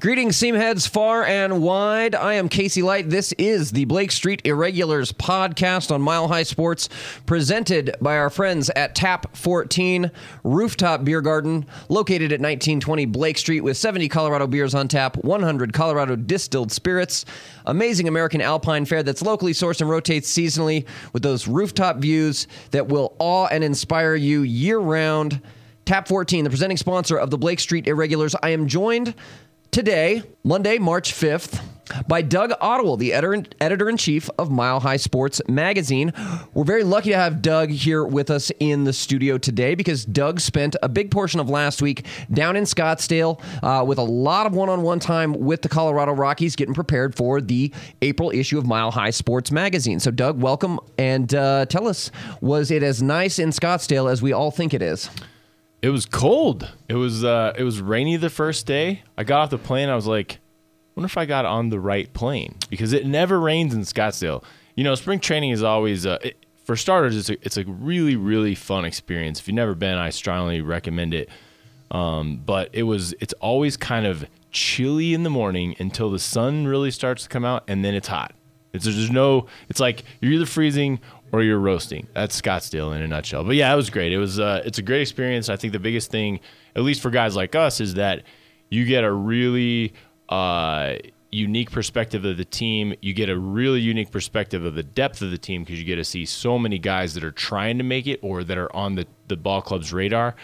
Greetings, Seamheads far and wide. I am Casey Light. This is the Blake Street Irregulars podcast on Mile High Sports, presented by our friends at Tap 14 Rooftop Beer Garden, located at 1920 Blake Street, with 70 Colorado beers on tap, 100 Colorado distilled spirits, amazing American Alpine fare that's locally sourced and rotates seasonally, with those rooftop views that will awe and inspire you year round. Tap 14, the presenting sponsor of the Blake Street Irregulars. I am joined today, Monday, March 5th, by Doug Ottewill, the editor in chief of Mile High Sports Magazine. We're very lucky to have Doug here with us in the studio today because Doug spent a big portion of last week down in Scottsdale uh, with a lot of one on one time with the Colorado Rockies getting prepared for the April issue of Mile High Sports Magazine. So, Doug, welcome and uh, tell us was it as nice in Scottsdale as we all think it is? It was cold. It was uh, it was rainy the first day. I got off the plane. I was like, I wonder if I got on the right plane because it never rains in Scottsdale. You know, spring training is always uh, it, for starters. It's a it's a really really fun experience. If you've never been, I strongly recommend it. Um, but it was it's always kind of chilly in the morning until the sun really starts to come out, and then it's hot. It's there's no. It's like you're either freezing or you're roasting. That's Scottsdale in a nutshell. But yeah, it was great. It was uh, it's a great experience. I think the biggest thing, at least for guys like us, is that you get a really uh, unique perspective of the team. You get a really unique perspective of the depth of the team because you get to see so many guys that are trying to make it or that are on the, the ball club's radar.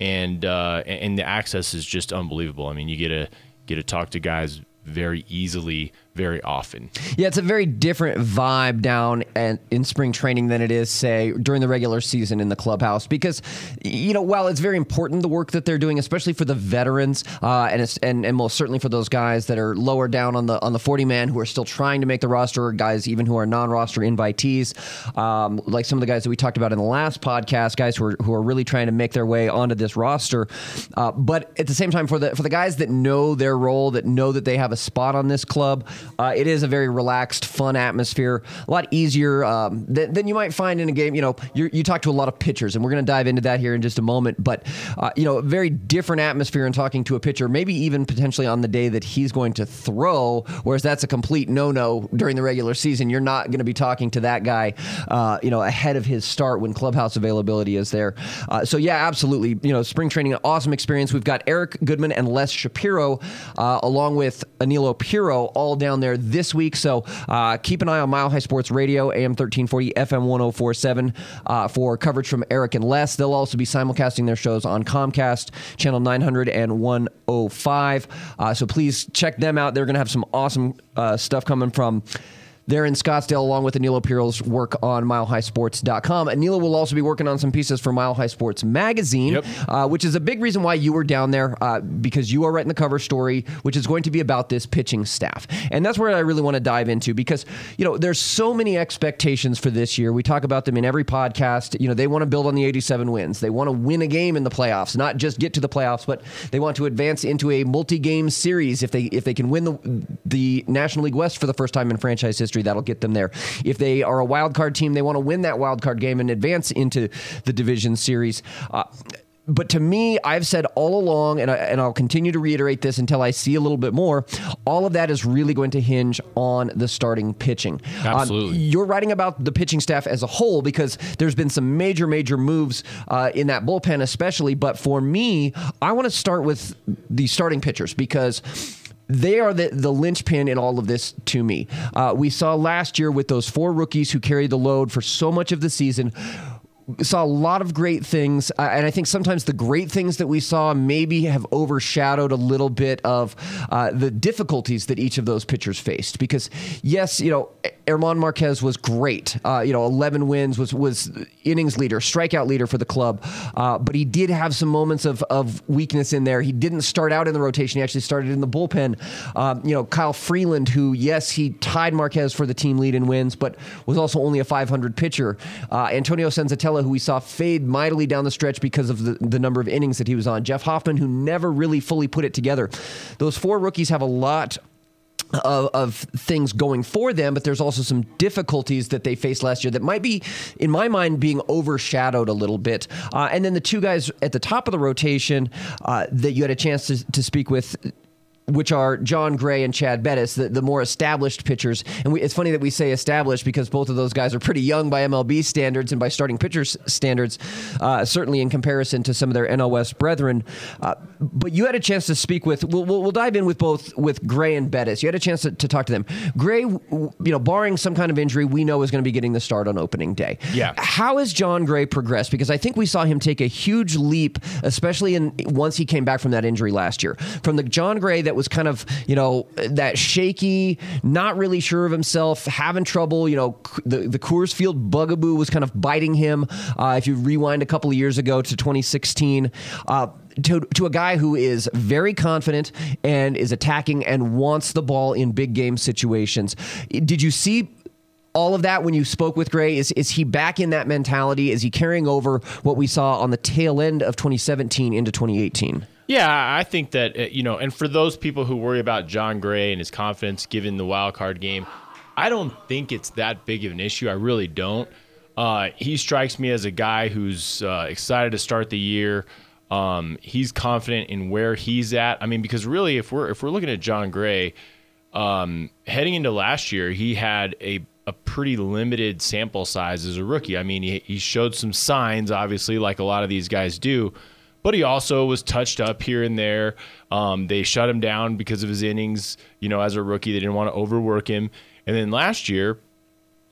And uh, and the access is just unbelievable. I mean, you get to get to talk to guys very easily very often. Yeah, it's a very different vibe down and in spring training than it is, say, during the regular season in the clubhouse. Because, you know, while it's very important the work that they're doing, especially for the veterans, uh, and it's and, and most certainly for those guys that are lower down on the on the forty man who are still trying to make the roster, or guys even who are non-roster invitees, um, like some of the guys that we talked about in the last podcast, guys who are who are really trying to make their way onto this roster. Uh, but at the same time, for the for the guys that know their role, that know that they have a spot on this club. Uh, it is a very relaxed, fun atmosphere, a lot easier um, than, than, you might find in a game. You know, you talk to a lot of pitchers, and we're going to dive into that here in just a moment. But uh, you know, a very different atmosphere in talking to a pitcher, maybe even potentially on the day that he's going to throw. Whereas that's a complete no-no during the regular season. You're not going to be talking to that guy, uh, you know, ahead of his start when clubhouse availability is there. Uh, so yeah, absolutely. You know, spring training, an awesome experience. We've got Eric Goodman and Les Shapiro, uh, along with Aniello Piro, all down down there this week. So uh, keep an eye on Mile High Sports Radio, AM 1340, FM 1047, uh, for coverage from Eric and Les. They'll also be simulcasting their shows on Comcast, channel 900 and 105. Uh, so please check them out. They're going to have some awesome uh, stuff coming from they're in Scottsdale along with Aniello Piro's work on milehighsports.com. Aniello will also be working on some pieces for Mile High Sports Magazine, yep. uh, which is a big reason why you were down there uh, because you are writing the cover story, which is going to be about this pitching staff. And that's where I really want to dive into because, you know, there's so many expectations for this year. We talk about them in every podcast. You know, they want to build on the 87 wins. They want to win a game in the playoffs, not just get to the playoffs, but they want to advance into a multi-game series if they if they can win the the National League West for the first time in franchise history history. That'll get them there. If they are a wild card team, they want to win that wild card game and advance into the division series. Uh, but to me, I've said all along, and, I, and I'll continue to reiterate this until I see a little bit more. All of that is really going to hinge on the starting pitching. Um, Absolutely. Um, you're writing about the pitching staff as a whole because there's been some major, major moves uh, in that bullpen, especially. But for me, I want to start with the starting pitchers because they are the, the linchpin in all of this to me. Uh, we saw last year with those four rookies who carried the load for so much of the season saw a lot of great things, uh, and I think sometimes the great things that we saw maybe have overshadowed a little bit of uh, the difficulties that each of those pitchers faced. Because yes, you know, German Marquez was great. Uh, you know, 11 wins was was innings leader, strikeout leader for the club, uh, but he did have some moments of of weakness in there. He didn't start out in the rotation; he actually started in the bullpen. Um, you know, Kyle Freeland, who yes, he tied Marquez for the team lead in wins, but was also only a 500 pitcher. Uh, Antonio Senzatela Who we saw fade mightily down the stretch because of the, the number of innings that he was on. Jeff Hoffman, who never really fully put it together. Those four rookies have a lot of, of, things going for them, but there's also some difficulties that they faced last year that might be, in my mind, being overshadowed a little bit. Uh, and then the two guys at the top of the rotation uh, that you had a chance to, to speak with which are Jon Gray and Chad Bettis, the, the more established pitchers. And we, it's funny that we say established because both of those guys are pretty young by MLB standards and by starting pitchers standards, uh, certainly in comparison to some of their NL West brethren. Uh, but you had a chance to speak with. We'll, we'll, we'll, dive in with both with Gray and Bettis. You had a chance to, to talk to them. Gray, you know, barring some kind of injury, we know is going to be getting the start on opening day. Yeah. How has Jon Gray progressed? Because I think we saw him take a huge leap, especially in once he came back from that injury last year. From the Jon Gray that was kind of, you know, that shaky, not really sure of himself, having trouble. You know, the, the Coors Field bugaboo was kind of biting him. Uh, if you rewind a couple of years ago to 2016, uh, to, to a guy who is very confident and is attacking and wants the ball in big game situations. Did you see all of that when you spoke with Gray? Is is he back in that mentality? Is he carrying over what we saw on the tail end of 2017 into 2018? Yeah, I think that uh, you know, and for those people who worry about Jon Gray and his confidence given the wild card game, I don't think it's that big of an issue. I really don't. Uh, he strikes me as a guy who's uh, excited to start the year. Um, he's confident in where he's at. I mean, because really, if we're if we're looking at Jon Gray, um, heading into last year, he had a a pretty limited sample size as a rookie. I mean, he, he showed some signs, obviously, like a lot of these guys do but he also was touched up here and there. Um, they shut him down because of his innings. You know, as a rookie, they didn't want to overwork him. And then last year,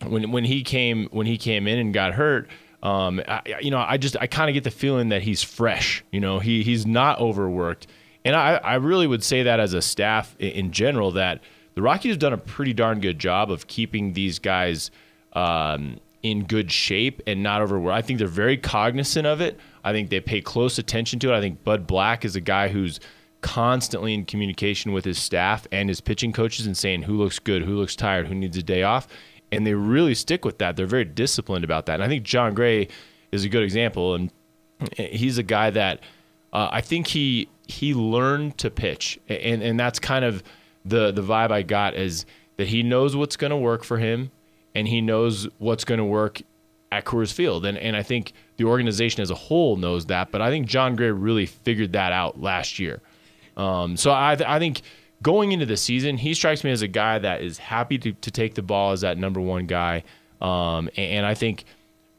when when he came when he came in and got hurt, um, I, you know, I just I kind of get the feeling that he's fresh. You know, he he's not overworked, and I I really would say that as a staff in, general that the Rockies have done a pretty darn good job of keeping these guys. Um, in good shape and not overworked. I think they're very cognizant of it. I think they pay close attention to it. I think Bud Black is a guy who's constantly in communication with his staff and his pitching coaches and saying who looks good, who looks tired, who needs a day off. And they really stick with that. They're very disciplined about that. And I think Jon Gray is a good example. And he's a guy that uh, I think he he learned to pitch. And, and that's kind of the, the vibe I got is that he knows what's going to work for him and he knows what's going to work at Coors Field. And, and I think the organization as a whole knows that, but I think Jon Gray really figured that out last year. Um, so I, I think going into the season, he strikes me as a guy that is happy to, to take the ball as that number one guy. Um, and, and, I think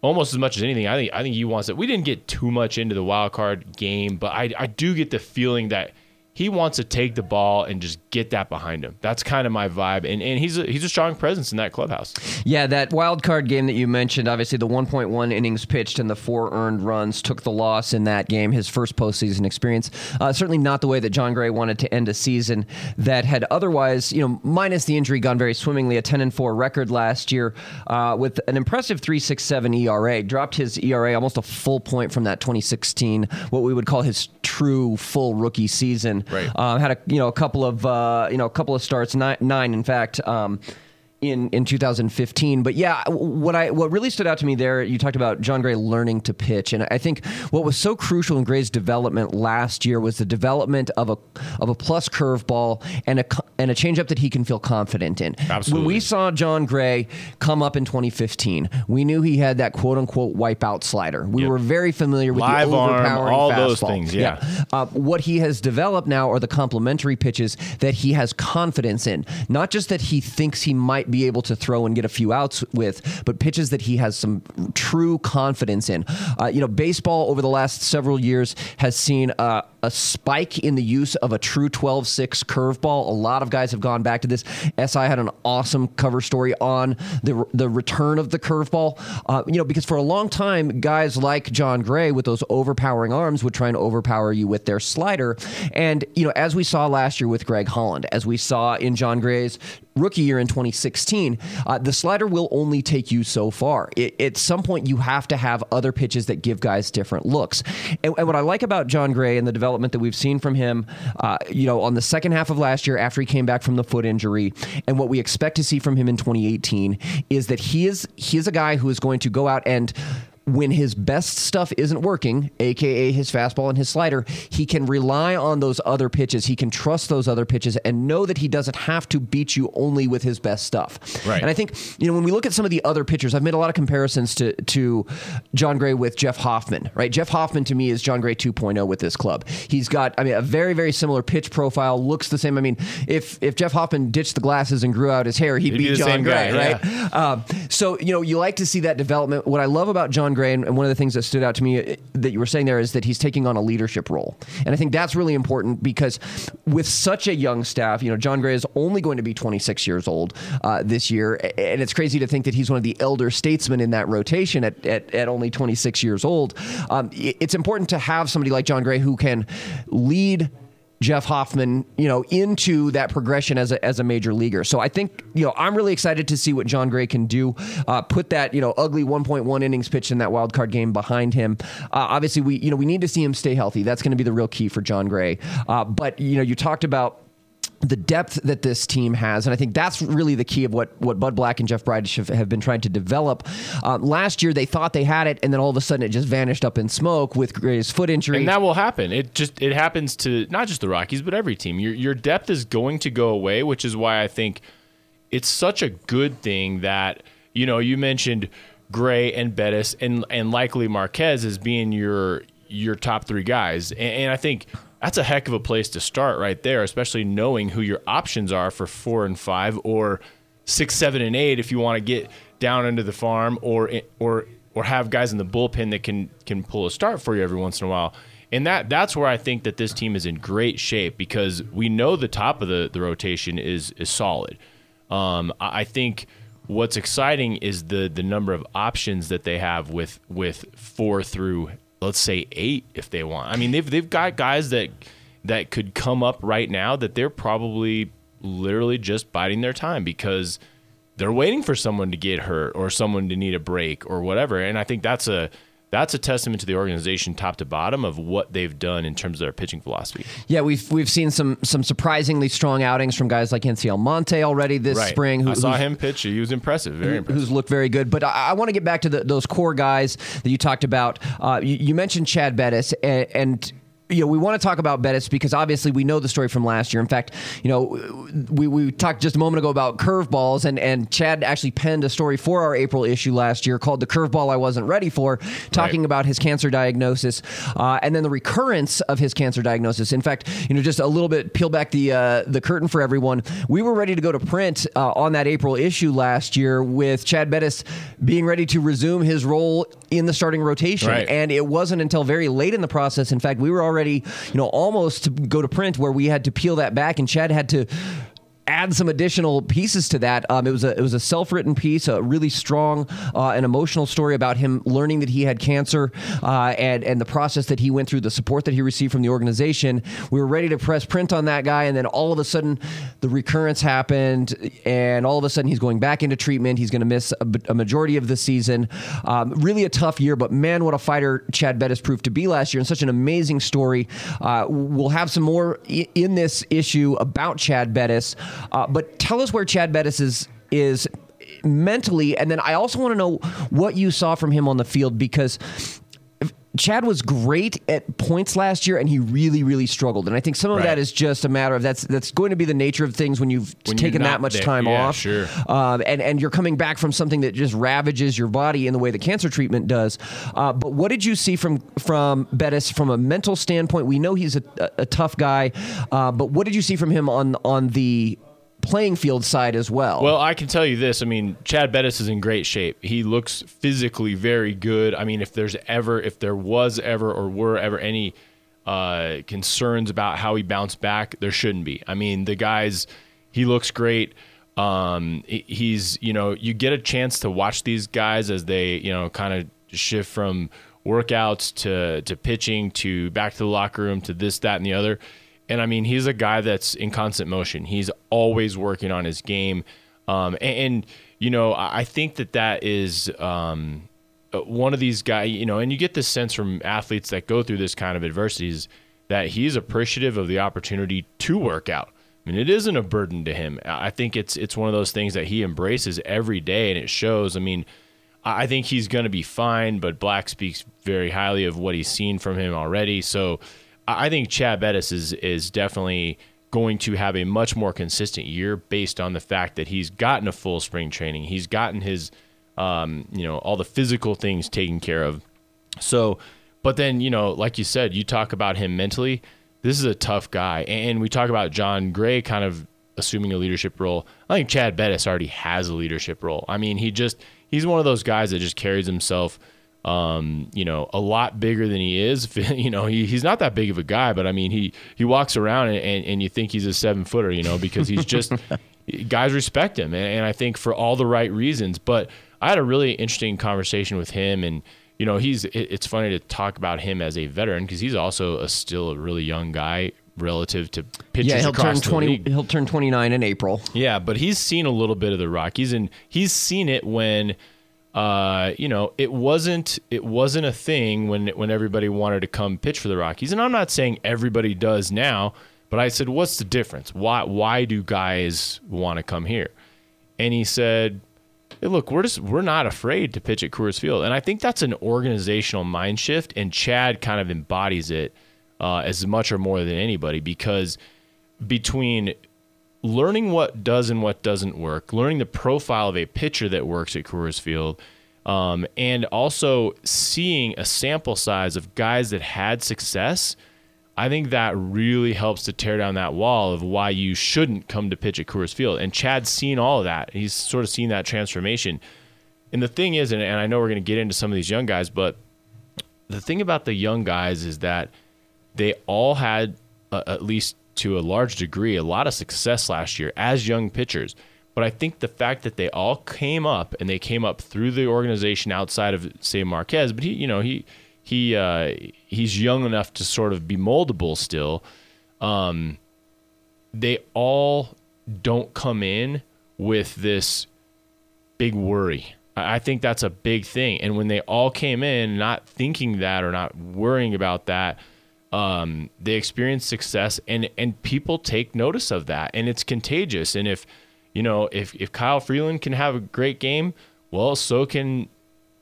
almost as much as anything, I think I think he wants it. We didn't get too much into the wild card game, but I, I do get the feeling that – he wants to take the ball and just get that behind him. That's kind of my vibe, and and he's a, he's a strong presence in that clubhouse. Yeah, that wild card game that you mentioned, obviously the 1.1 innings pitched and the four earned runs took the loss in that game. His first postseason experience, uh, certainly not the way that Jon Gray wanted to end a season that had otherwise, you know, minus the injury, gone very swimmingly. A 10 and 4 record last year uh, with an impressive 3.67 ERA. Dropped his ERA almost a full point from that 2016, what we would call his true full rookie season. Right. Uh, had a you know a couple of uh, you know a couple of starts, nine, nine in fact. Um, in in 2015. But yeah, what I what really stood out to me there, you talked about Jon Gray learning to pitch, and I think what was so crucial in Gray's development last year was the development of a of a plus curveball and a and a changeup that he can feel confident in. Absolutely. When we saw Jon Gray come up in 2015, we knew he had that quote unquote wipeout slider. We yep. were very familiar with Live the overpowering arm, all fastball. those things. Yeah. yeah. Uh, what he has developed now are the complementary pitches that he has confidence in, not just that he thinks he might might be able to throw and get a few outs with, but pitches that he has some true confidence in. Uh, you know, baseball over the last several years has seen uh, a spike in the use of a true 12 6 curveball. A lot of guys have gone back to this. SI had an awesome cover story on the, the return of the curveball. Uh, you know, because for a long time, guys like Jon Gray with those overpowering arms would try and overpower you with their slider. And, you know, as we saw last year with Greg Holland, as we saw in Jon Gray's rookie year in 2016, uh, the slider will only take you so far. It, at some point, you have to have other pitches that give guys different looks. And, and what I like about Jon Gray and the development that we've seen from him, uh, you know, on the second half of last year after he came back from the foot injury, and what we expect to see from him in 2018 is that he is he is a guy who is going to go out and when his best stuff isn't working, aka his fastball and his slider, he can rely on those other pitches. He can trust those other pitches and know that he doesn't have to beat you only with his best stuff. Right. And I think you know when we look at some of the other pitchers, I've made a lot of comparisons to to Jon Gray with Jeff Hoffman. Right, Jeff Hoffman to me is Jon Gray 2.0 with this club. He's got I mean a very very similar pitch profile, looks the same. I mean if if Jeff Hoffman ditched the glasses and grew out his hair, he'd, He'd be, be same Gray, guy, right? yeah. Um, so you know you like to see that development. What I love about Jon Gray and one of the things that stood out to me uh, that you were saying there is that he's taking on a leadership role, and I think that's really important because with such a young staff, you know, Jon Gray is only going to be 26 years old uh, this year, and it's crazy to think that he's one of the elder statesmen in that rotation at at, at only 26 years old. Um, it's important to have somebody like Jon Gray who can lead. Jeff Hoffman, you know, into that progression as a, as a major leaguer. So I think, you know, I'm really excited to see what Jon Gray can do. Uh, put that, you know, ugly 1.1 innings pitch in that wild card game behind him. Uh, obviously, we, you know, we need to see him stay healthy. That's going to be the real key for Jon Gray. Uh, but you know, you talked about the depth that this team has, and I think that's really the key of what what Bud Black and Jeff Bridich have, have been trying to develop. Um, last year, they thought they had it, and then all of a sudden, it just vanished up in smoke with Gray's foot injury. And that will happen. It just it happens to not just the Rockies, but every team. Your your depth is going to go away, which is why I think it's such a good thing that you know you mentioned Gray and Bettis and and likely Marquez as being your your top three guys, and, and I think that's a heck of a place to start right there, especially knowing who your options are for four and five or six, seven, and eight if you want to get down into the farm or or or have guys in the bullpen that can can pull a start for you every once in a while. And that that's where I think that this team is in great shape because we know the top of the, the rotation is is solid. Um, I I think what's exciting is the the number of options that they have with with four through let's say eight if they want. I mean they've they've got guys that that could come up right now that they're probably literally just biding their time because they're waiting for someone to get hurt or someone to need a break or whatever. And I think that's a that's a testament to the organization top to bottom of what they've done in terms of their pitching philosophy. Yeah, we've we've seen some some surprisingly strong outings from guys like Yency Almonte already this spring. Who, I saw him pitch. He was impressive. Very impressive. who's looked very good. But I, I want to get back to the, those core guys that you talked about. Uh, you, you mentioned Chad Bettis, and, and you know we want to talk about Bettis because obviously we know the story from last year. In fact, you know we, we talked just a moment ago about curveballs, and and Chad actually penned a story for our April issue last year called "The Curveball I Wasn't Ready For," talking Right. about his cancer diagnosis uh, and then the recurrence of his cancer diagnosis. In fact, you know just a little bit peel back the uh, the curtain for everyone. We were ready to go to print uh, on that April issue last year with Chad Bettis being ready to resume his role in the starting rotation, Right. and it wasn't until very late in the process. In fact, we were already you know almost to go to print where we had to peel that back, and Chad had to add some additional pieces to that. Um, it was a it was a self written piece, a really strong uh, and emotional story about him learning that he had cancer uh, and and the process that he went through, the support that he received from the organization. We were ready to press print on that guy, and then all of a sudden, the recurrence happened, and all of a sudden he's going back into treatment. He's going to miss a, a majority of the season. Um, really a tough year, but man, what a fighter Chad Bettis proved to be last year, and such an amazing story. Uh, we'll have some more i- in this issue about Chad Bettis. Uh, but tell us where Chad Bettis is is mentally, and then I also want to know what you saw from him on the field because. Chad was great at points last year, and he really, really struggled. And I think some of Right. that is just a matter of that's that's going to be the nature of things when you've When taken that much there. time Yeah, off, sure. um, and and you're coming back from something that just ravages your body in the way that cancer treatment does. Uh, but what did you see from from Bettis from a mental standpoint? We know he's a, a, a tough guy, uh, but what did you see from him on on the playing field side as well? Well, I can tell you this. I mean, Chad Bettis is in great shape. He looks physically very good. I mean, if there's ever, if there was ever, or were ever any uh, concerns about how he bounced back, there shouldn't be. I mean, the guy's, he looks great. Um, he's, you know, you get a chance to watch these guys as they, you know, kind of shift from workouts to to pitching to back to the locker room to this, that, and the other. And I mean, he's a guy that's in constant motion. He's always working on his game. Um, and, and, you know, I think that that is um, uh, one of these guys, you know, and you get this sense from athletes that go through this kind of adversities that he's appreciative of the opportunity to work out. I mean, it isn't a burden to him. I I think it's it's one of those things that he embraces every day, and it shows. I mean, I think he's going to be fine, but Black speaks very highly of what he's seen from him already. So I think Chad Bettis is is definitely going to have a much more consistent year based on the fact that he's gotten a full spring training. He's gotten his um, you know, all the physical things taken care of. So, but then, you know, like you said, you talk about him mentally. This is a tough guy. And we talk about John Gray kind of assuming a leadership role. I think Chad Bettis already has a leadership role. I mean, he just he's one of those guys that just carries himself um, you know, a lot bigger than he is. you know, he, he's not that big of a guy, but I mean, he he walks around and, and, and you think he's a seven footer, you know, because he's just guys respect him, and, and, I think for all the right reasons. But I had a really interesting conversation with him, and you know, he's it, it's funny to talk about him as a veteran because he's also a, still a really young guy relative to pitchers yeah, he'll turn 20 league. he'll turn 29 in April. Yeah, but he's seen a little bit of the Rockies and he's seen it when uh, you know, it wasn't it wasn't a thing when when everybody wanted to come pitch for the Rockies. And I'm not saying everybody does now, but I said, "What's the difference? Why why do guys want to come here?" And he said, hey, "Look, we're just we're not afraid to pitch at Coors Field." And I think that's an organizational mind shift, and Chad kind of embodies it uh, as much or more than anybody because between learning what does and what doesn't work, learning the profile of a pitcher that works at Coors Field, um, and also seeing a sample size of guys that had success. I think that really helps to tear down that wall of why you shouldn't come to pitch at Coors Field. And Chad's seen all of that. He's sort of seen that transformation. And the thing is, and, I know we're going to get into some of these young guys, but the thing about the young guys is that they all had, uh, at least to a large degree a lot of success last year as young pitchers. But I think the fact that they all came up and they came up through the organization outside of say Marquez, but he, you know, he he uh, he's young enough to sort of be moldable still. Um, they all don't come in with this big worry. I think that's a big thing. And when they all came in not thinking that or not worrying about that, um, they experience success and and people take notice of that and it's contagious. And if you know if if Kyle Freeland can have a great game well so can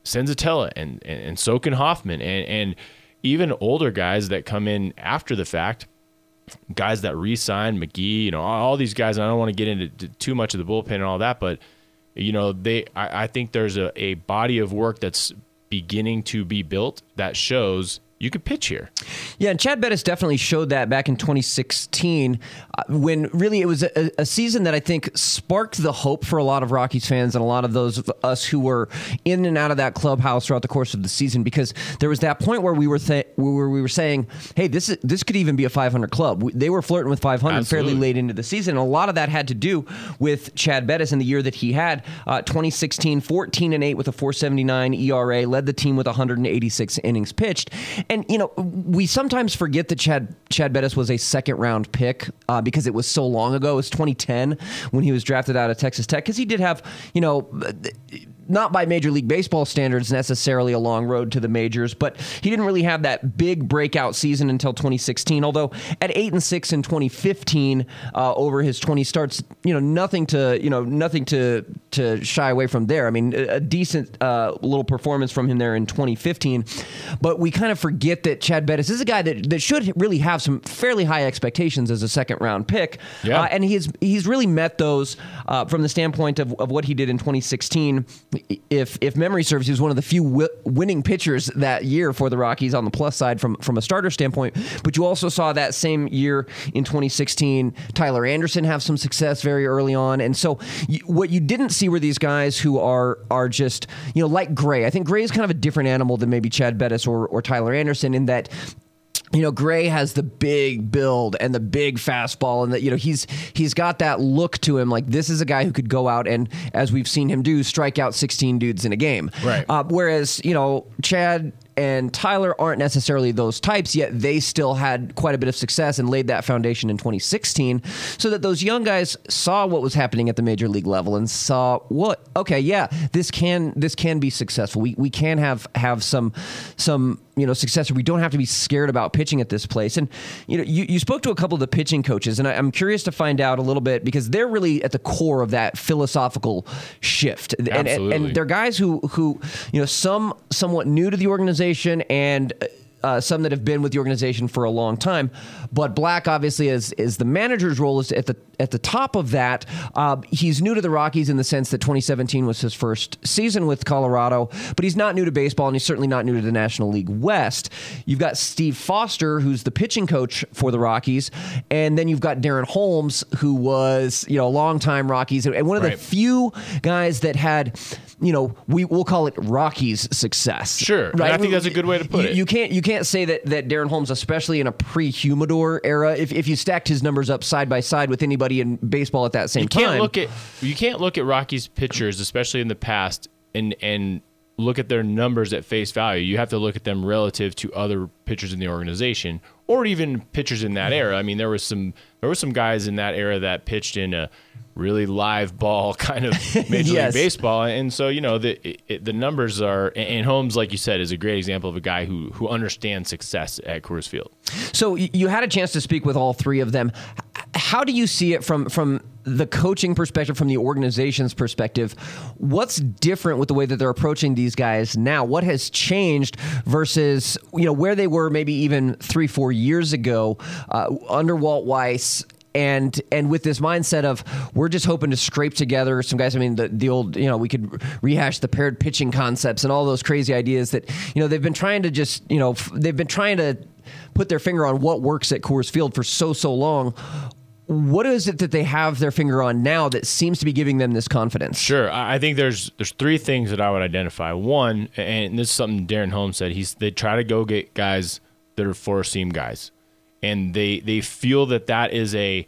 Senzatela and, and and so can Hoffman. And and even older guys that come in after the fact guys that re-sign McGee you know all these guys and I don't want to get into too much of the bullpen and all that but you know they I, I think there's a, a body of work that's beginning to be built that shows you could pitch here. Yeah, and Chad Bettis definitely showed that back in 2016 uh, when really it was a, a, season that I think sparked the hope for a lot of Rockies fans and a lot of those of us who were in and out of that clubhouse throughout the course of the season because there was that point where we were th- where we were saying, "Hey, this is, this could even be a 500 club." We, they were flirting with 500 Absolutely. fairly late into the season. And a lot of that had to do with Chad Bettis in the year that he had uh, 2016, 14 and 8 with a 479 ERA, led the team with 186 innings pitched and you know, we sometimes forget that Chad Chad Bettis was a second round pick uh, because it was so long ago. It was 2010 when he was drafted out of Texas Tech because he did have, you know not by Major League Baseball standards necessarily a long road to the majors, but he didn't really have that big breakout season until 2016. Although at eight and six in 2015, uh, over his 20 starts, you know, nothing to you know nothing to to shy away from there. I mean, a, decent uh, little performance from him there in 2015, but we kind of forget that Chad Bettis is a guy that that should really have some fairly high expectations as a second round pick, yeah. Uh, and he's he's really met those uh, from the standpoint of, of what he did in 2016 if if memory serves, he was one of the few winning pitchers that year for the Rockies on the plus side from from a starter standpoint. But you also saw that same year in 2016, Tyler Anderson have some success very early on, and so what you didn't see were these guys who are are just you know like Gray. I think Gray is kind of a different animal than maybe Chad Bettis or or Tyler Anderson in that you know Gray has the big build and the big fastball and that you know he's he's got that look to him. Like this is a guy who could go out and as we've seen him do strike out 16 dudes in a game. Right. Uh, whereas you know Chad and Tyler aren't necessarily those types, yet they still had quite a bit of success and laid that foundation in 2016 so that those young guys saw what was happening at the major league level and saw what okay, yeah, this can this can be successful. We we can have have some some you know successor. We don't have to be scared about pitching at this place. And you know, you, you spoke to a couple of the pitching coaches, and I, am curious to find out a little bit because they're really at the core of that philosophical shift. And, and, and they're guys who who you know some somewhat new to the organization and uh, some that have been with the organization for a long time. But Black obviously is is the manager's role is at the at the top of that. Uh, he's new to the Rockies in the sense that 2017 was his first season with Colorado, but he's not new to baseball, and he's certainly not new to the National League West. You've got Steve Foster, who's the pitching coach for the Rockies, and then you've got Darren Holmes, who was you know a longtime Rockies and one of right. the few guys that had you know, we we'll call it Rocky's success. Sure, right. I think that's a good way to put you, it. You can't you can't say that that Darren Holmes, especially in a pre-humidor era, if, if you stacked his numbers up side by side with anybody in baseball at that same you can't time, look at you can't look at Rocky's pitchers, especially in the past, and and look at their numbers at face value. You have to look at them relative to other pitchers in the organization or even pitchers in that era. I mean, there was some there were some guys in that era that pitched in a really live ball kind of Major yes. League Baseball, and so you know the it, the numbers are. And Holmes, like you said, is a great example of a guy who who understands success at Coors Field. So you had a chance to speak with all three of them. How do you see it from from the coaching perspective, from the organization's perspective? What's different with the way that they're approaching these guys now? What has changed versus you know where they were maybe even three four years ago uh, under Walt Weiss and and with this mindset of we're just hoping to scrape together some guys. I mean, the the old you know we could rehash the paired pitching concepts and all those crazy ideas that you know they've been trying to just you know they've been trying to put their finger on what works at Coors Field for so so long what is it that they have their finger on now that seems to be giving them this confidence? Sure, I think there's there's three things that I would identify. One, and this is something Darren Holmes said. He's they try to go get guys that are four seam guys and they they feel that that is a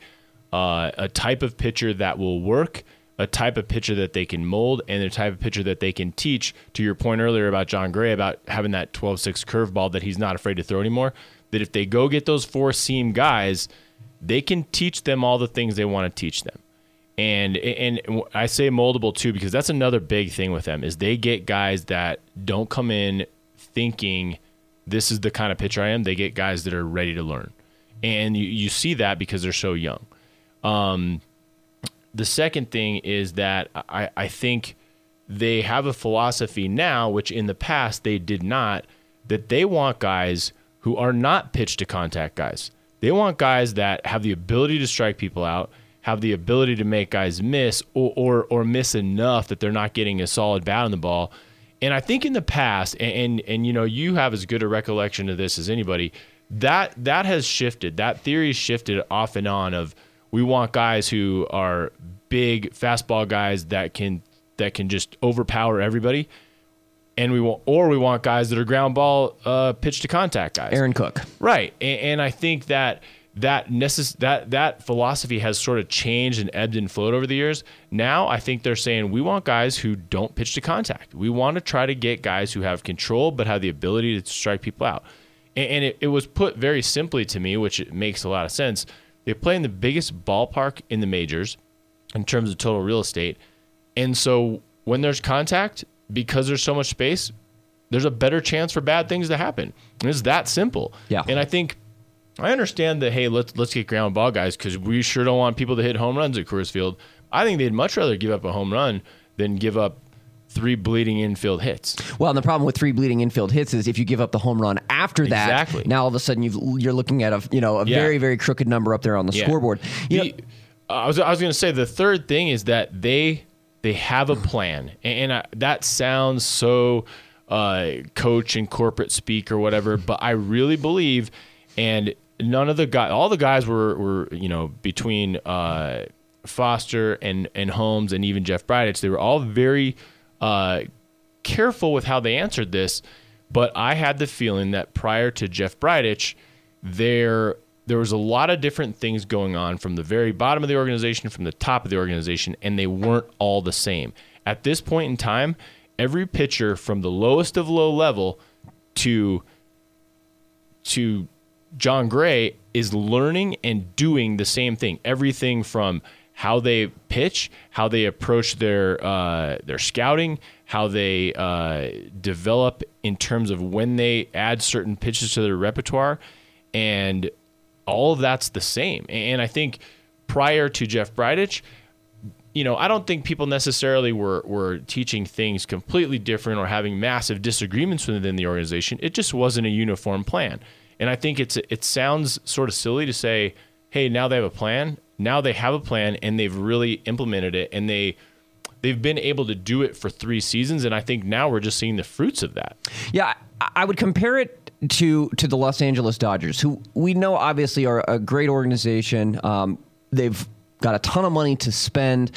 uh, a type of pitcher that will work, a type of pitcher that they can mold, and a type of pitcher that they can teach. To your point earlier about Jon Gray about having that 12-6 curveball that he's not afraid to throw anymore. That if they go get those four seam guys, they can teach them all the things they want to teach them. And and I say moldable too because that's another big thing with them is they get guys that don't come in thinking this is the kind of pitcher I am. They get guys that are ready to learn and you, you see that because they're so young. Um, the second thing is that I, I think they have a philosophy now, which in the past they did not, that they want guys who are not pitch to contact guys. They want guys that have the ability to strike people out, have the ability to make guys miss or, or, or miss enough that they're not getting a solid bat on the ball. And I think in the past, and, and, and you know, you have as good a recollection of this as anybody that that has shifted. That theory shifted off and on of we want guys who are big fastball guys that can that can just overpower everybody. And we want, or we want guys that are ground ball, uh, pitch to contact guys. Aaron Cook, right? And, and I think that that necess- that that philosophy has sort of changed and ebbed and flowed over the years. Now I think they're saying we want guys who don't pitch to contact. We want to try to get guys who have control but have the ability to strike people out and it, it was put very simply to me, which makes a lot of sense. They play in the biggest ballpark in the majors in terms of total real estate. And so when there's contact, because there's so much space, there's a better chance for bad things to happen. And it's that simple. Yeah. And I think I understand that hey, let's let's get ground ball guys because we sure don't want people to hit home runs at Coors Field. I think they'd much rather give up a home run than give up three bleeding infield hits. Well, and the problem with three bleeding infield hits is if you give up the home run after that, exactly. now all of a sudden you are looking at a you know a yeah. very very crooked number up there on the yeah. scoreboard. You the, know, I was I was going to say the third thing is that they they have a plan, and, I, that sounds so uh, coach and corporate speak or whatever, but I really believe, and none of the guys, all the guys were were you know between uh, Foster and and Holmes and even Jeff Bridich, they were all very uh, careful with how they answered this, but I had the feeling that prior to Jeff Bridich, there there was a lot of different things going on from the very bottom of the organization, from the top of the organization, and they weren't all the same. At this point in time, every pitcher from the lowest of low level to to Jon Gray is learning and doing the same thing. Everything from how they pitch, how they approach their uh, their scouting, how they uh, develop in terms of when they add certain pitches to their repertoire, and all of that's the same. And I think prior to Jeff Bridich, you know, I don't think people necessarily were, were teaching things completely different or having massive disagreements within the organization. It just wasn't a uniform plan. And I think it's it sounds sort of silly to say, hey, now they have a plan. Now they have a plan and they've really implemented it and they they've been able to do it for three seasons, and I think now we're just seeing the fruits of that. Yeah, I would compare it to to the Los Angeles Dodgers, who we know obviously are a great organization. Um, they've got a ton of money to spend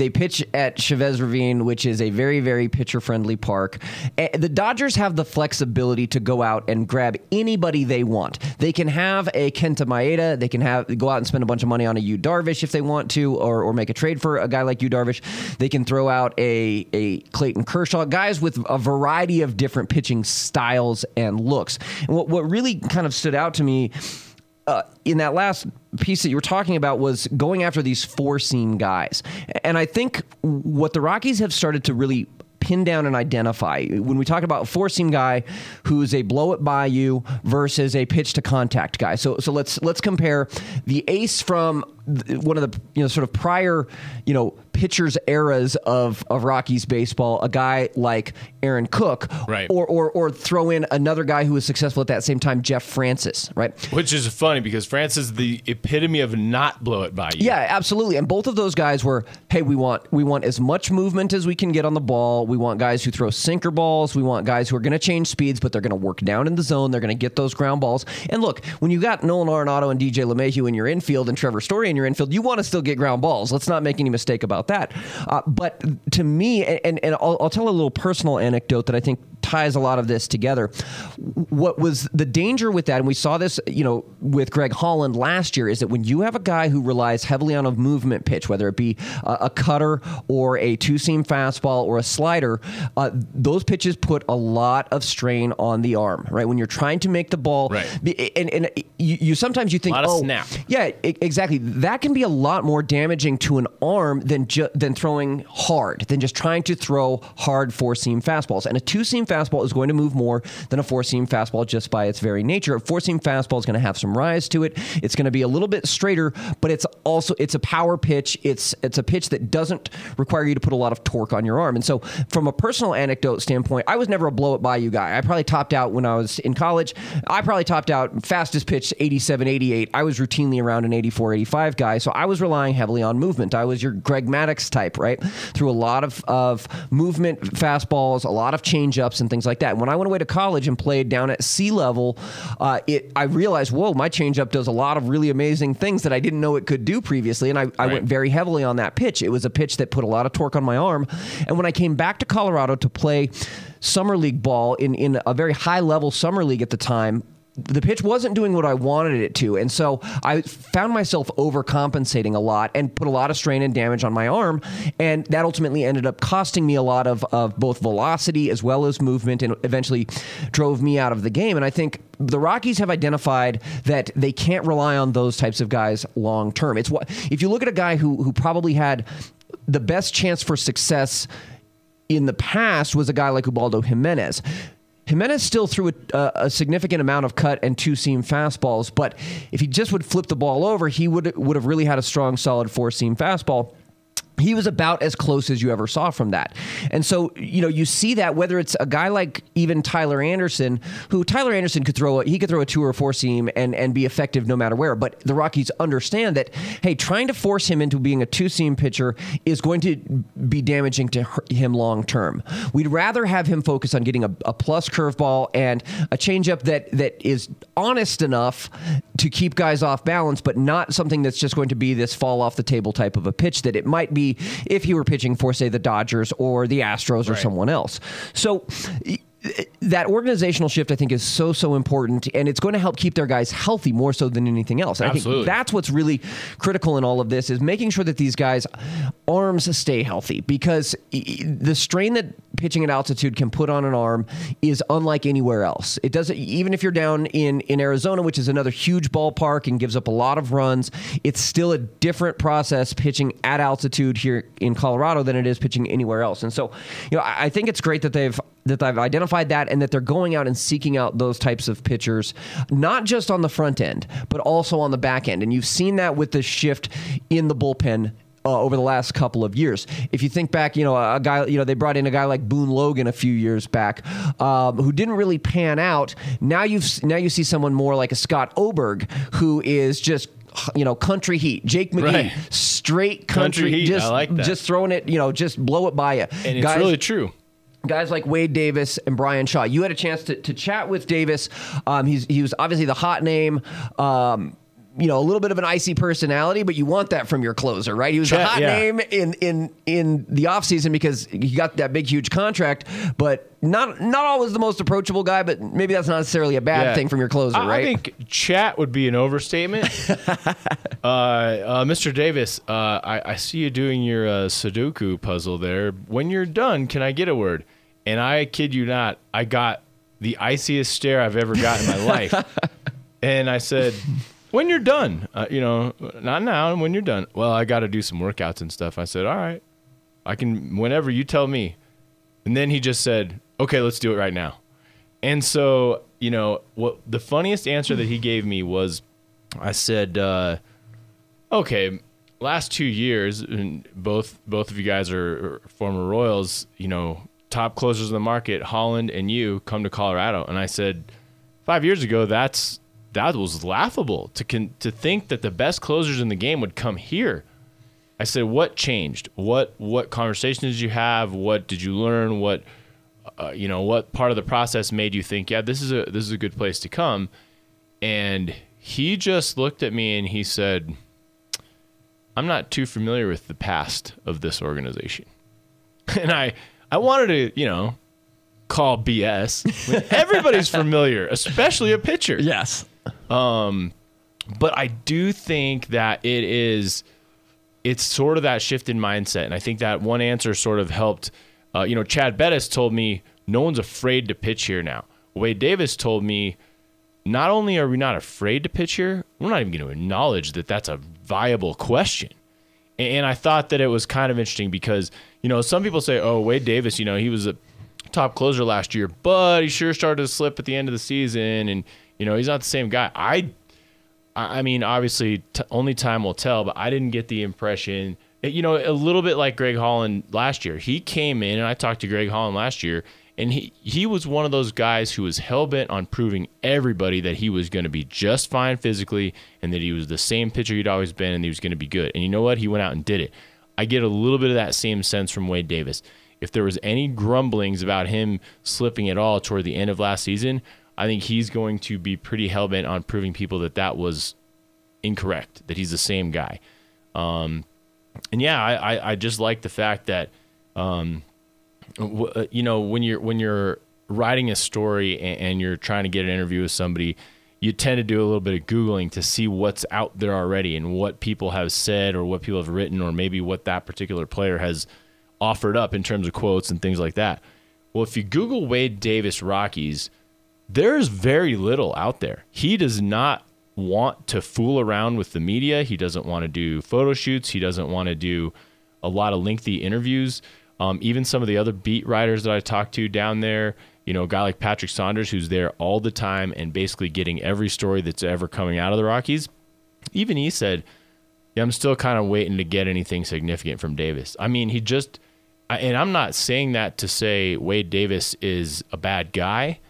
they pitch at Chavez Ravine, which is a very, very pitcher friendly park. Eh, the Dodgers have the flexibility to go out and grab anybody they want. They can have a Kenta Maeda. They can have go out and spend a bunch of money on a Yu Darvish if they want to, or, or make a trade for a guy like Yu Darvish. They can throw out a, a Clayton Kershaw, guys with a variety of different pitching styles and looks. And what, what really kind of stood out to me uh, in that last piece that you were talking about was going after these four seam guys. And I think what the Rockies have started to really pin down and identify when we talk about a four seam guy who's a blow it by you versus a pitch to contact guy. So so let's let's compare the ace from one of the you know sort of prior you know pitchers eras of of Rockies baseball, a guy like Aaron Cook, right. or or or throw in another guy who was successful at that same time, Jeff Francis, right? Which is funny because Francis is the epitome of not blow it by you. Yeah, absolutely. And both of those guys were, hey, we want we want as much movement as we can get on the ball. We want guys who throw sinker balls. We want guys who are going to change speeds, but they're going to work down in the zone. They're going to get those ground balls. And look, when you got Nolan Arenado and DJ LeMahieu in your infield and Trevor Story in your infield, you want to still get ground balls. Let's not make any mistake about that. Uh, but to me, and, and I'll, I'll tell a little personal anecdote that I think ties a lot of this together. What was the danger with that, and we saw this, you know, with Greg Holland last year, is that when you have a guy who relies heavily on a movement pitch, whether it be a, a cutter or a two seam fastball or a slider, uh, those pitches put a lot of strain on the arm, right? When you're trying to make the ball, right. and, and you, you sometimes you think, oh, snap. yeah, exactly. That can be a lot more damaging to an arm than ju- than throwing hard, than just trying to throw hard four seam fastballs. And a two seam fastball is going to move more than a four seam fastball just by its very nature. A four seam fastball is going to have some rise to it. It's going to be a little bit straighter, but it's also it's a power pitch. It's it's a pitch that doesn't require you to put a lot of torque on your arm. And so, from a personal anecdote standpoint, I was never a blow it by you guy. I probably topped out when I was in college. I probably topped out fastest pitch 87, 88. I was routinely around an 84, 85 guy. So I was relying heavily on movement. I was your Greg Maddux type, right? Through a lot of, of movement fastballs, a lot of changeups and things like that. When I went away to college and played down at sea level, uh, it I realized, whoa, my changeup does a lot of really amazing things that I didn't know it could do previously. And I, I went very heavily on that pitch. It was a pitch that put a lot of torque on my arm. And when I came back to Colorado to play summer league ball in, in a very high level summer league at the time, the pitch wasn't doing what I wanted it to. And so I found myself overcompensating a lot and put a lot of strain and damage on my arm. And that ultimately ended up costing me a lot of, of both velocity as well as movement and eventually drove me out of the game. And I think the Rockies have identified that they can't rely on those types of guys long term. It's what if you look at a guy who who probably had the best chance for success in the past was a guy like Ubaldo Jimenez. Jimenez still threw a, a, significant amount of cut and two seam fastballs, but if he just would flip the ball over, he would would have really had a strong, solid four seam fastball he was about as close as you ever saw from that. And so, you know, you see that whether it's a guy like even Tyler Anderson, who Tyler Anderson could throw a, he could throw a two or four seam and and be effective no matter where. But the Rockies understand that hey, trying to force him into being a two seam pitcher is going to be damaging to him long term. We'd rather have him focus on getting a, a plus curveball and a changeup that that is honest enough to keep guys off balance, but not something that's just going to be this fall off the table type of a pitch that it might be if he were pitching for, say, the Dodgers or the Astros or right. someone else. So that organizational shift I think is so so important and it's going to help keep their guys healthy more so than anything else. Absolutely. I think that's what's really critical in all of this is making sure that these guys arms stay healthy because the strain that pitching at altitude can put on an arm is unlike anywhere else. It doesn't even if you're down in in Arizona, which is another huge ballpark and gives up a lot of runs, it's still a different process pitching at altitude here in Colorado than it is pitching anywhere else. And so, you know, I think it's great that they've that they've identified that and that they're going out and seeking out those types of pitchers, not just on the front end, but also on the back end. And you've seen that with the shift in the bullpen uh, over the last couple of years. If you think back, you know, a guy, you know, they brought in a guy like Boone Logan a few years back, um, who didn't really pan out. Now you've now you see someone more like a Scott Oberg, who is just you know, country heat. Jake McGee, right. straight country, country heat. Just, like just throwing it, you know, just blow it by you. And it's Guys, really true guys like Wade Davis and Bryan Shaw. You had a chance to, to chat with Davis. Um, he's he was obviously the hot name. Um, you know, a little bit of an icy personality, but you want that from your closer, right? He was Chet, a hot yeah. name in in in the offseason because he got that big huge contract, but not not always the most approachable guy, but maybe that's not necessarily a bad yeah. thing from your closer, I, right? I think chat would be an overstatement. uh, uh, Mr. Davis, uh, I, I, see you doing your uh, Sudoku puzzle there. When you're done, can I get a word? And I kid you not, I got the iciest stare I've ever got in my life. and I said, when you're done, uh, you know, not now, and when you're done. Well, I got to do some workouts and stuff. I said, all right, I can, whenever you tell me. And then he just said, okay, let's do it right now. And so, you know, what the funniest answer that he gave me was, I said, uh, okay, last two years, and both both of you guys are former Royals, you know, top closers in the market, Holland and you come to Colorado. And I said, five years ago, that's that was laughable to con- to think that the best closers in the game would come here. I said, "What changed? What what conversations did you have? What did you learn? What uh, you know? What part of the process made you think, yeah, this is a this is a good place to come?" And he just looked at me and he said, "I'm not too familiar with the past of this organization," and I I wanted to, you know, call BS. Everybody's familiar, especially a pitcher. Yes. Um, but I do think that it is, it's sort of that shift in mindset. And I think that one answer sort of helped. Uh, you know, Chad Bettis told me no one's afraid to pitch here now. Wade Davis told me not only are we not afraid to pitch here, we're not even going to acknowledge that that's a viable question. And I thought that it was kind of interesting because, you know, some people say, oh, Wade Davis, you know, he was a top closer last year, but he sure started to slip at the end of the season. And, you know, he's not the same guy. I, I mean, obviously, t- only time will tell. But I didn't get the impression. You know, a little bit like Greg Holland last year. He came in, and I talked to Greg Holland last year, and he he was one of those guys who was hell bent on proving everybody that he was going to be just fine physically, and that he was the same pitcher he'd always been, and he was going to be good. And you know what? He went out and did it. I get a little bit of that same sense from Wade Davis. If there was any grumblings about him slipping at all toward the end of last season, I think he's going to be pretty hell bent on proving people that that was incorrect, that he's the same guy. Um, and yeah, I, I, I, just like the fact that, um, w- uh, you know, when you're when you're writing a story and, and, you're trying to get an interview with somebody, you tend to do a little bit of googling to see what's out there already and what people have said or what people have written or maybe what that particular player has offered up in terms of quotes and things like that. Well, if you Google Wade Davis Rockies there's very little out there. He does not want to fool around with the media. He doesn't want to do photo shoots. He doesn't want to do a lot of lengthy interviews. Um, even some of the other beat writers that I talked to down there, you know, a guy like Patrick Saunders, who's there all the time and basically getting every story that's ever coming out of the Rockies, even he said, yeah, I'm still kind of waiting to get anything significant from Davis. I mean, he just, and I'm not saying that to say Wade Davis is a bad guy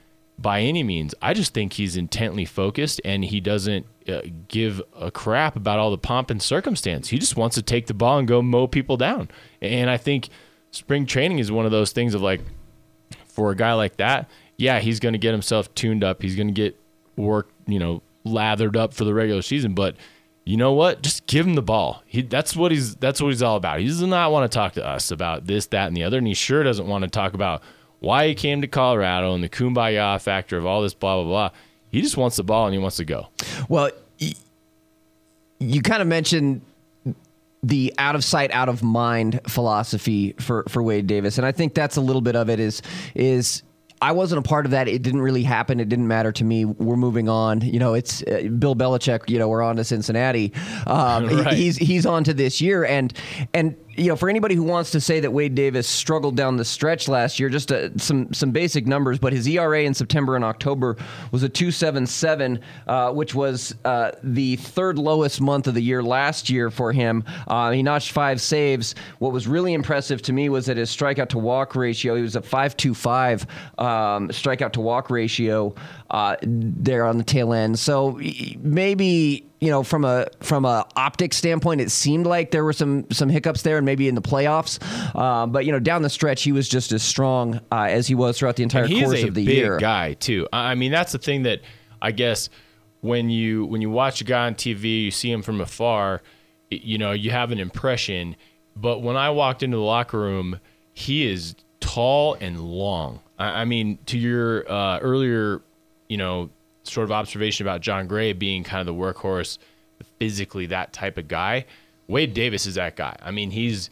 by any means. I just think he's intently focused and he doesn't uh, give a crap about all the pomp and circumstance. He just wants to take the ball and go mow people down. And I think spring training is one of those things of like, for a guy like that, yeah, he's going to get himself tuned up. He's going to get work, you know, lathered up for the regular season. But you know what? Just give him the ball. He that's what he's that's what he's all about. He does not want to talk to us about this, that, and the other, and he sure doesn't want to talk about why he came to Colorado and the kumbaya factor of all this blah blah blah. He just wants the ball and he wants to go. Well, you kind of mentioned the out of sight, out of mind philosophy for for Wade Davis, and I think that's a little bit of it. Is is I wasn't a part of that. It didn't really happen. It didn't matter to me. We're moving on. You know, it's uh, Bill Belichick. You know, we're on to Cincinnati. Um, right. He's he's on to this year, and and you know, for anybody who wants to say that Wade Davis struggled down the stretch last year, just uh, some some basic numbers, but his ERA in September and October was a 2.77, uh, which was uh, the third lowest month of the year last year for him. Uh, he notched five saves. What was really impressive to me was that his strikeout to walk ratio, he was a 5.25 um, strikeout to walk ratio uh, there on the tail end. So maybe you know, from a from a optic standpoint, it seemed like there were some some hiccups there, and maybe in the playoffs. Uh, but you know, down the stretch, he was just as strong uh, as he was throughout the entire course of the big year. guy too. I I mean, that's the thing that I guess when you when you watch a guy on TV, you see him from afar, you know, you have an impression. But when I walked into the locker room, he is tall and long. I, I mean, to your uh, earlier, you know, sort of observation about Jon Gray being kind of the workhorse, physically that type of guy. Wade Davis is that guy. I mean, he's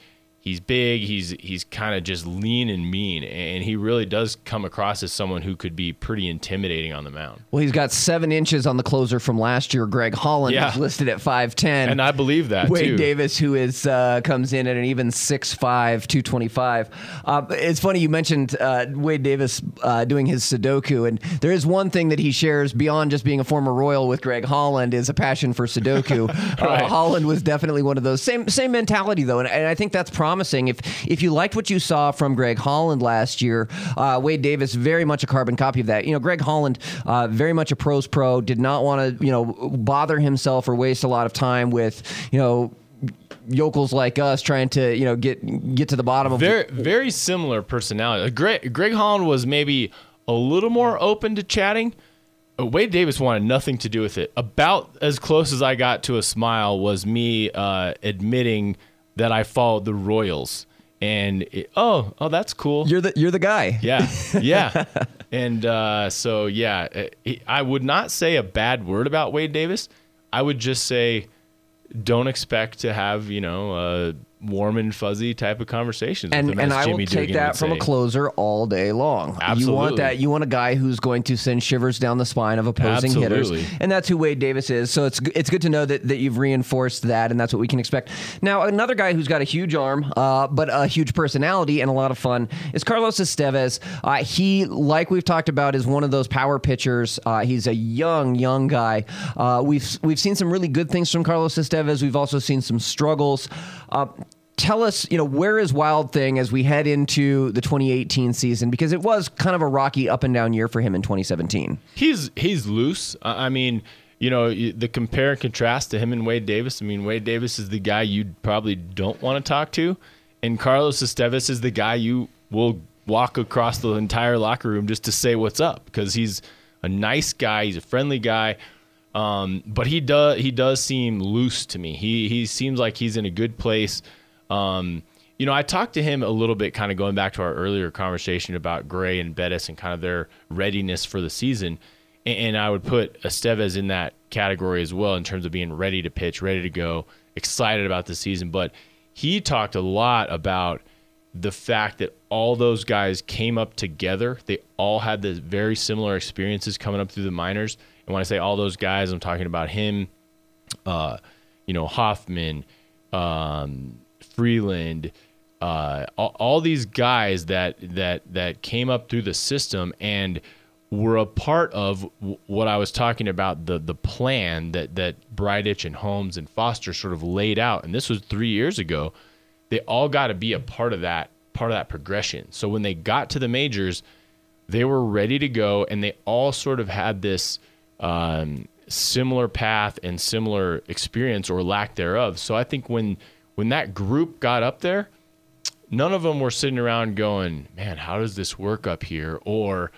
he's big. He's he's kind of just lean and mean, and he really does come across as someone who could be pretty intimidating on the mound. Well, he's got seven inches on the closer from last year. Greg Holland Yeah. is listed at five ten. And I believe that Wade too. Davis, who is uh, comes in at an even 6'5", 225. Uh, it's funny you mentioned uh, Wade Davis uh, doing his Sudoku, and there is one thing that he shares beyond just being a former Royal with Greg Holland is a passion for Sudoku. Right. uh, Holland was definitely one of those same same mentality though, and, and I think that's promising. If if you liked what you saw from Greg Holland last year, uh, Wade Davis very much a carbon copy of that. You know, Greg Holland uh, very much a pros pro, did not want to you know bother himself or waste a lot of time with you know yokels like us trying to you know get get to the bottom of Very very similar personality. Uh, Greg Greg Holland was maybe a little more open to chatting. Uh, Wade Davis wanted nothing to do with it. About as close as I got to a smile was me uh, admitting that I followed the Royals. And it, oh, oh, that's cool. you're the you're the guy. Yeah, yeah. and uh, so, yeah, he- I would not say a bad word about Wade Davis. I would just say, don't expect to have you know uh, warm and fuzzy type of conversations. with and and I will take Dugan that from a closer all day long. Absolutely. You want that? You want a guy who's going to send shivers down the spine of opposing Absolutely. hitters, and that's who Wade Davis is. So it's it's good to know that, that you've reinforced that, and that's what we can expect. Now, another guy who's got a huge arm, uh, but a huge personality and a lot of fun is Carlos Estevez. Uh, he, like we've talked about, is one of those power pitchers. Uh, he's a young, young guy. Uh, we've we've seen some really good things from Carlos Estevez. We've also seen some struggles. Tell us, you know, where is Wild Thing as we head into the 2018 season? Because it was kind of a rocky up and down year for him in 2017. He's he's loose. I I mean, you know, the compare and contrast to him and Wade Davis. I mean, Wade Davis is the guy you probably don't want to talk to, and Carlos Estevez is the guy you will walk across the entire locker room just to say what's up because he's a nice guy. He's a friendly guy. Um, but he does he does seem loose to me. He he seems like he's in a good place. Um, you know, I talked to him a little bit, kind of going back to our earlier conversation about Gray and Bettis and kind of their readiness for the season. And, I would put Estevez in that category as well in terms of being ready to pitch, ready to go, excited about the season. But he talked a lot about the fact that all those guys came up together. They all had the very similar experiences coming up through the minors. And when I say all those guys, I'm talking about him, uh, you know, Hoffman, um, Freeland, uh, all, all these guys that that that came up through the system and were a part of w- what I was talking about the the plan that that Bridich and Holmes and Foster sort of laid out, and this was three years ago. They all got to be a part of that part of that progression. So when they got to the majors, they were ready to go, and they all sort of had this um, similar path and similar experience or lack thereof. So I think when when that group got up there, none of them were sitting around going, "Man, how does this work up here?" or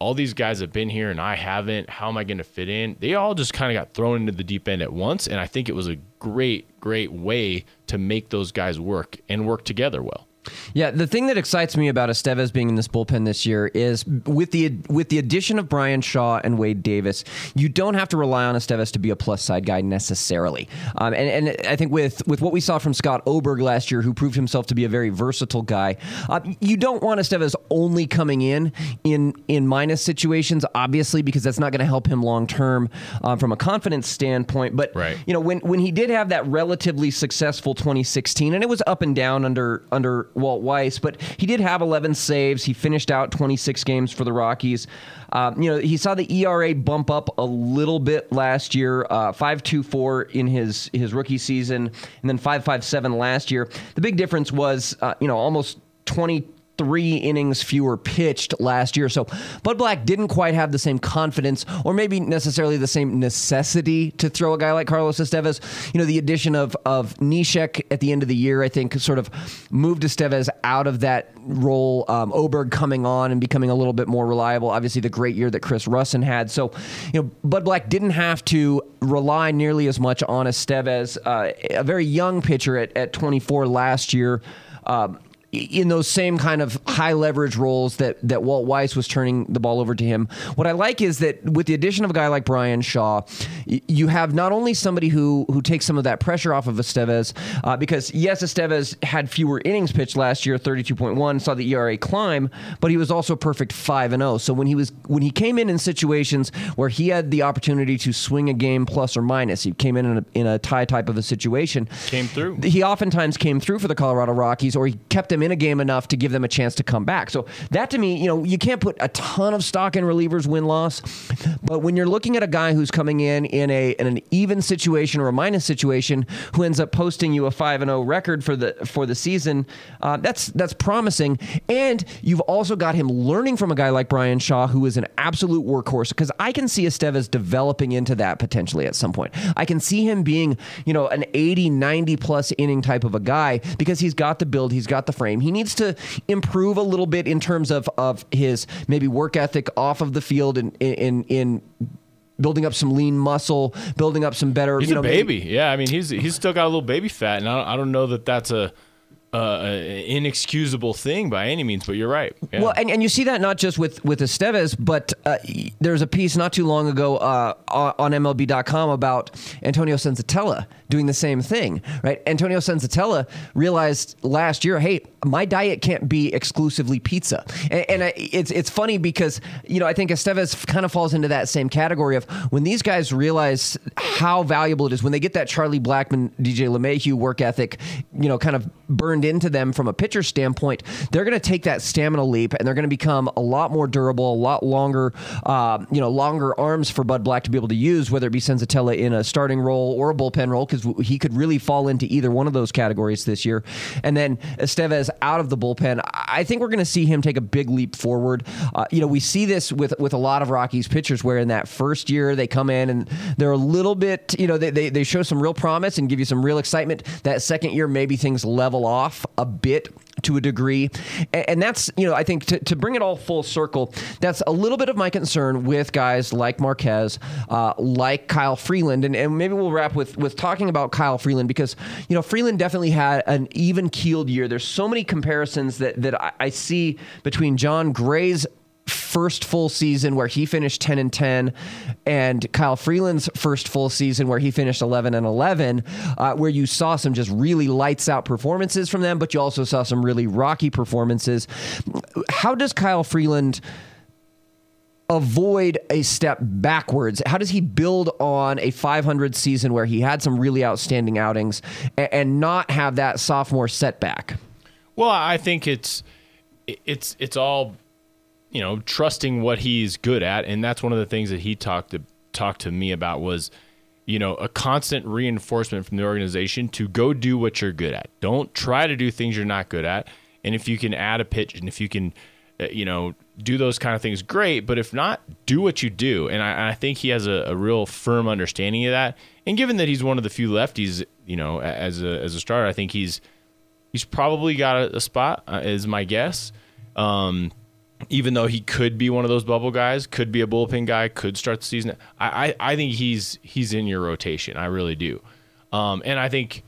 all these guys have been here and I haven't. How am I going to fit in? They all just kind of got thrown into the deep end at once, and I think it was a great, great way to make those guys work and work together well. Yeah, the thing that excites me about Estevez being in this bullpen this year is with the with the addition of Bryan Shaw and Wade Davis, you don't have to rely on Estevez to be a plus side guy necessarily. Um, and, and I think with with what we saw from Scott Oberg last year, who proved himself to be a very versatile guy, uh, you don't want Estevez only coming in in in minus situations, obviously, because that's not going to help him long term um, from a confidence standpoint. But right. you know, when when he did have that relatively successful 2016, and it was up and down under under Walt Weiss, but he did have 11 saves. He finished out 26 games for the Rockies. Um, you know, he saw the ERA bump up a little bit last year, uh, 5.24 in his his rookie season, and then 5.57 last year. The big difference was, uh, you know, almost 20 three innings fewer pitched last year. So Bud Black didn't quite have the same confidence or maybe necessarily the same necessity to throw a guy like Carlos Estevez. You know, the addition of, of Neshek at the end of the year, I think, sort of moved Estevez out of that role. Um, Oberg coming on and becoming a little bit more reliable. Obviously, the great year that Chris Rusin had. So, you know, Bud Black didn't have to rely nearly as much on Estevez, uh, a very young pitcher at, at 24 last year. Um, in those same kind of high leverage roles that that Walt Weiss was turning the ball over to him. What I like is that with the addition of a guy like Bryan Shaw, you have not only somebody who who takes some of that pressure off of Estevez, uh, because yes, Estevez had fewer innings pitched last year, thirty two point one, saw the ERA climb, but he was also perfect five and zero. Oh. So when he was when he came in in situations where he had the opportunity to swing a game plus or minus, he came in in a, in a tie type of a situation, came through. He oftentimes came through for the Colorado Rockies, or he kept them in a game enough to give them a chance to come back. So that to me, you know, you can't put a ton of stock in relievers win loss, but when you're looking at a guy who's coming in in a in an even situation or a minus situation who ends up posting you a five and zero oh record for the for the season, uh, that's that's promising. And you've also got him learning from a guy like Bryan Shaw, who is an absolute workhorse. Because I can see Estevez developing into that potentially at some point. I can see him being, you know, an 80, 90 plus inning type of a guy because he's got the build, he's got the frame. He needs to improve a little bit in terms of of his maybe work ethic off of the field and in, in, in building up some lean muscle, building up some better. He's you know, a baby. Maybe, yeah, I mean, he's he's still got a little baby fat, and I don't, I don't know that that's a uh, inexcusable thing by any means, but you're right. Yeah. Well, and, and you see that not just with with Estevez, but uh, there's a piece not too long ago uh, on MLB.com about Antonio Senzatela doing the same thing, right? Antonio Senzatela realized last year, hey, my diet can't be exclusively pizza, and, and I, it's it's funny because you know I think Estevez kind of falls into that same category of when these guys realize how valuable it is when they get that Charlie Blackmon, DJ LeMahieu work ethic, you know, kind of burned into them from a pitcher standpoint, they're going to take that stamina leap and they're going to become a lot more durable, a lot longer, uh, you know, longer arms for Bud Black to be able to use, whether it be Senzatela in a starting role or a bullpen role, because he could really fall into either one of those categories this year. And then Estevez out of the bullpen, I think we're going to see him take a big leap forward. Uh, you know, we see this with with a lot of Rockies pitchers where in that first year they come in and they're a little bit, you know, they, they, they show some real promise and give you some real excitement. That second year, maybe things level off a bit to a degree. And, that's, you know, I think to, to bring it all full circle, that's a little bit of my concern with guys like Marquez, uh, like Kyle Freeland. And, and maybe we'll wrap with, with talking about Kyle Freeland because, you know, Freeland definitely had an even keeled year. There's so many comparisons that, that I, I see between Jon Gray's first full season where he finished 10 and 10 and Kyle Freeland's first full season where he finished 11 and 11 uh, where you saw some just really lights out performances from them but you also saw some really rocky performances how does Kyle Freeland avoid a step backwards? How does he build on a 500 season where he had some really outstanding outings and, and not have that sophomore setback? Well, I think it's it's it's all you know, trusting what he's good at, and that's one of the things that he talked to talked to me about was, you know, a constant reinforcement from the organization to go do what you're good at. Don't try to do things you're not good at, and if you can add a pitch and if you can, uh, you know, do those kind of things, great. But if not, do what you do, and I, I think he has a, a, real firm understanding of that. And given that he's one of the few lefties, you know, as a as a starter, I think he's he's probably got a, a spot, uh, is my guess. Um, even though he could be one of those bubble guys, could be a bullpen guy, could start the season. I, I, I think he's he's in your rotation. I really do. Um, and I think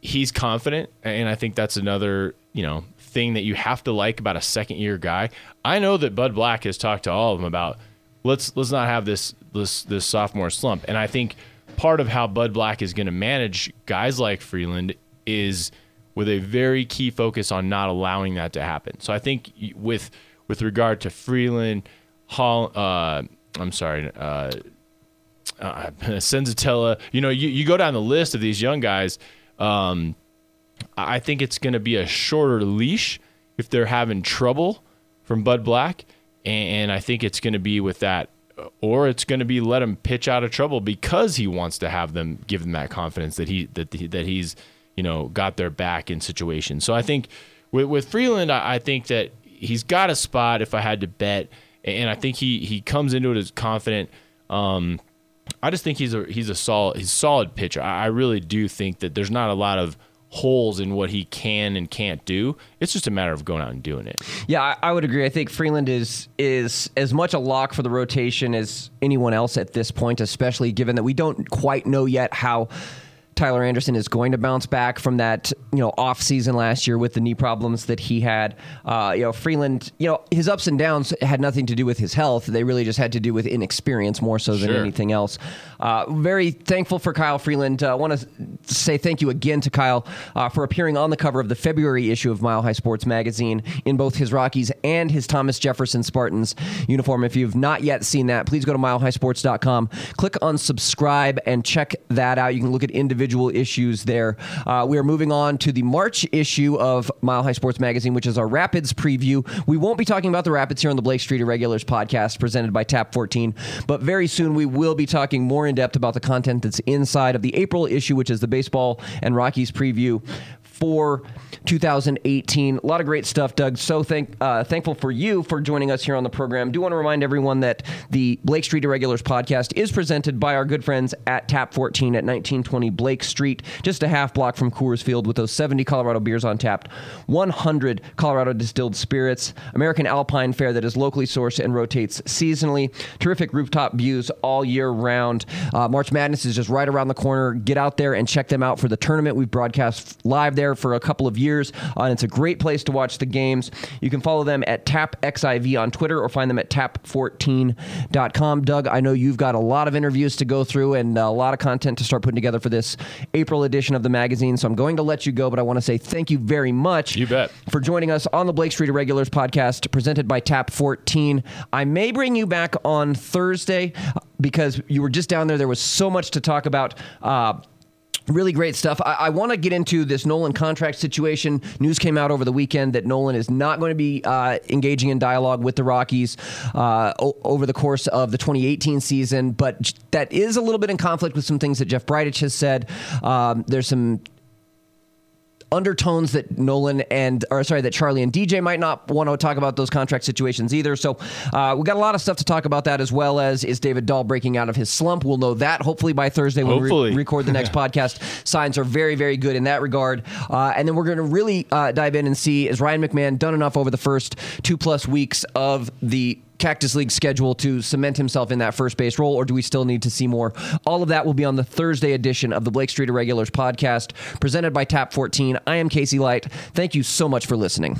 he's confident, and I think that's another you know thing that you have to like about a second year guy. I know that Bud Black has talked to all of them about let's let's not have this this this sophomore slump. And I think part of how Bud Black is going to manage guys like Freeland is with a very key focus on not allowing that to happen. So I think with with regard to Freeland, Hall, uh, I'm sorry, uh, uh, Senzatela, you know, you, you go down the list of these young guys. Um, I think it's going to be a shorter leash if they're having trouble from Bud Black, and I think it's going to be with that, or it's going to be let him pitch out of trouble because he wants to have them give them that confidence that he that that he's you know got their back in situations. So I think with with Freeland, I, I think that he's got a spot if I had to bet, and I think he he comes into it as confident. Um, I just think he's a he's a solid he's a solid pitcher. I, I really do think that there's not a lot of holes in what he can and can't do. It's just a matter of going out and doing it. Yeah, I, I, would agree. I think Freeland is is as much a lock for the rotation as anyone else at this point, especially given that we don't quite know yet how Tyler Anderson is going to bounce back from that, you know, off season last year with the knee problems that he had. Uh, you know, Freeland, you know, his ups and downs had nothing to do with his health. They really just had to do with inexperience more so than sure. anything else. Uh, very thankful for Kyle Freeland. I uh, want to say thank you again to Kyle uh, for appearing on the cover of the February issue of Mile High Sports Magazine in both his Rockies and his Thomas Jefferson Spartans uniform. If you've not yet seen that, please go to milehighsports.com, click on subscribe, and check that out. You can look at individual individual issues there. Uh, we are moving on to the March issue of Mile High Sports Magazine, which is our Rapids preview. We won't be talking about the Rapids here on the Blake Street Irregulars podcast presented by Tap 14, but very soon we will be talking more in depth about the content that's inside of the April issue, which is the baseball and Rockies preview for 2018. A lot of great stuff, Doug. So thank, uh, thankful for you for joining us here on the program. Do want to remind everyone that the Blake Street Irregulars podcast is presented by our good friends at Tap 14 at 1920 Blake Street, just a half block from Coors Field with those 70 Colorado beers on tap, 100 Colorado distilled spirits, American Alpine Fare that is locally sourced and rotates seasonally, terrific rooftop views all year round. Uh, March Madness is just right around the corner. Get out there and check them out for the tournament. We've broadcast live there there for a couple of years, uh, and it's a great place to watch the games. You can follow them at TapXIV on Twitter or find them at tap14.com. Doug, I know you've got a lot of interviews to go through and a lot of content to start putting together for this April edition of the magazine, so I'm going to let you go, but I want to say thank you very much. You bet. For joining us on the Blake Street Irregulars podcast presented by Tap 14. I may bring you back on Thursday because you were just down there. There was so much to talk about. Uh, Really great stuff. I, I want to get into this Nolan contract situation. News came out over the weekend that Nolan is not going to be uh, engaging in dialogue with the Rockies uh, o- over the course of the 2018 season, but that is a little bit in conflict with some things that Jeff Bridich has said. Um, there's some undertones that Nolan and, or sorry, that Charlie and DJ might not want to talk about those contract situations either. So uh, we got a lot of stuff to talk about that as well as is David Dahl breaking out of his slump. We'll know that hopefully by Thursday when hopefully. we re- record the next podcast. Signs are very, very good in that regard. Uh, and then we're going to really uh, dive in and see is Ryan McMahon done enough over the first two plus weeks of the Cactus League schedule to cement himself in that first base role, or do we still need to see more? All of that will be on the Thursday edition of the Blake Street Irregulars podcast, presented by Tap 14. I am Casey Light. Thank you so much for listening.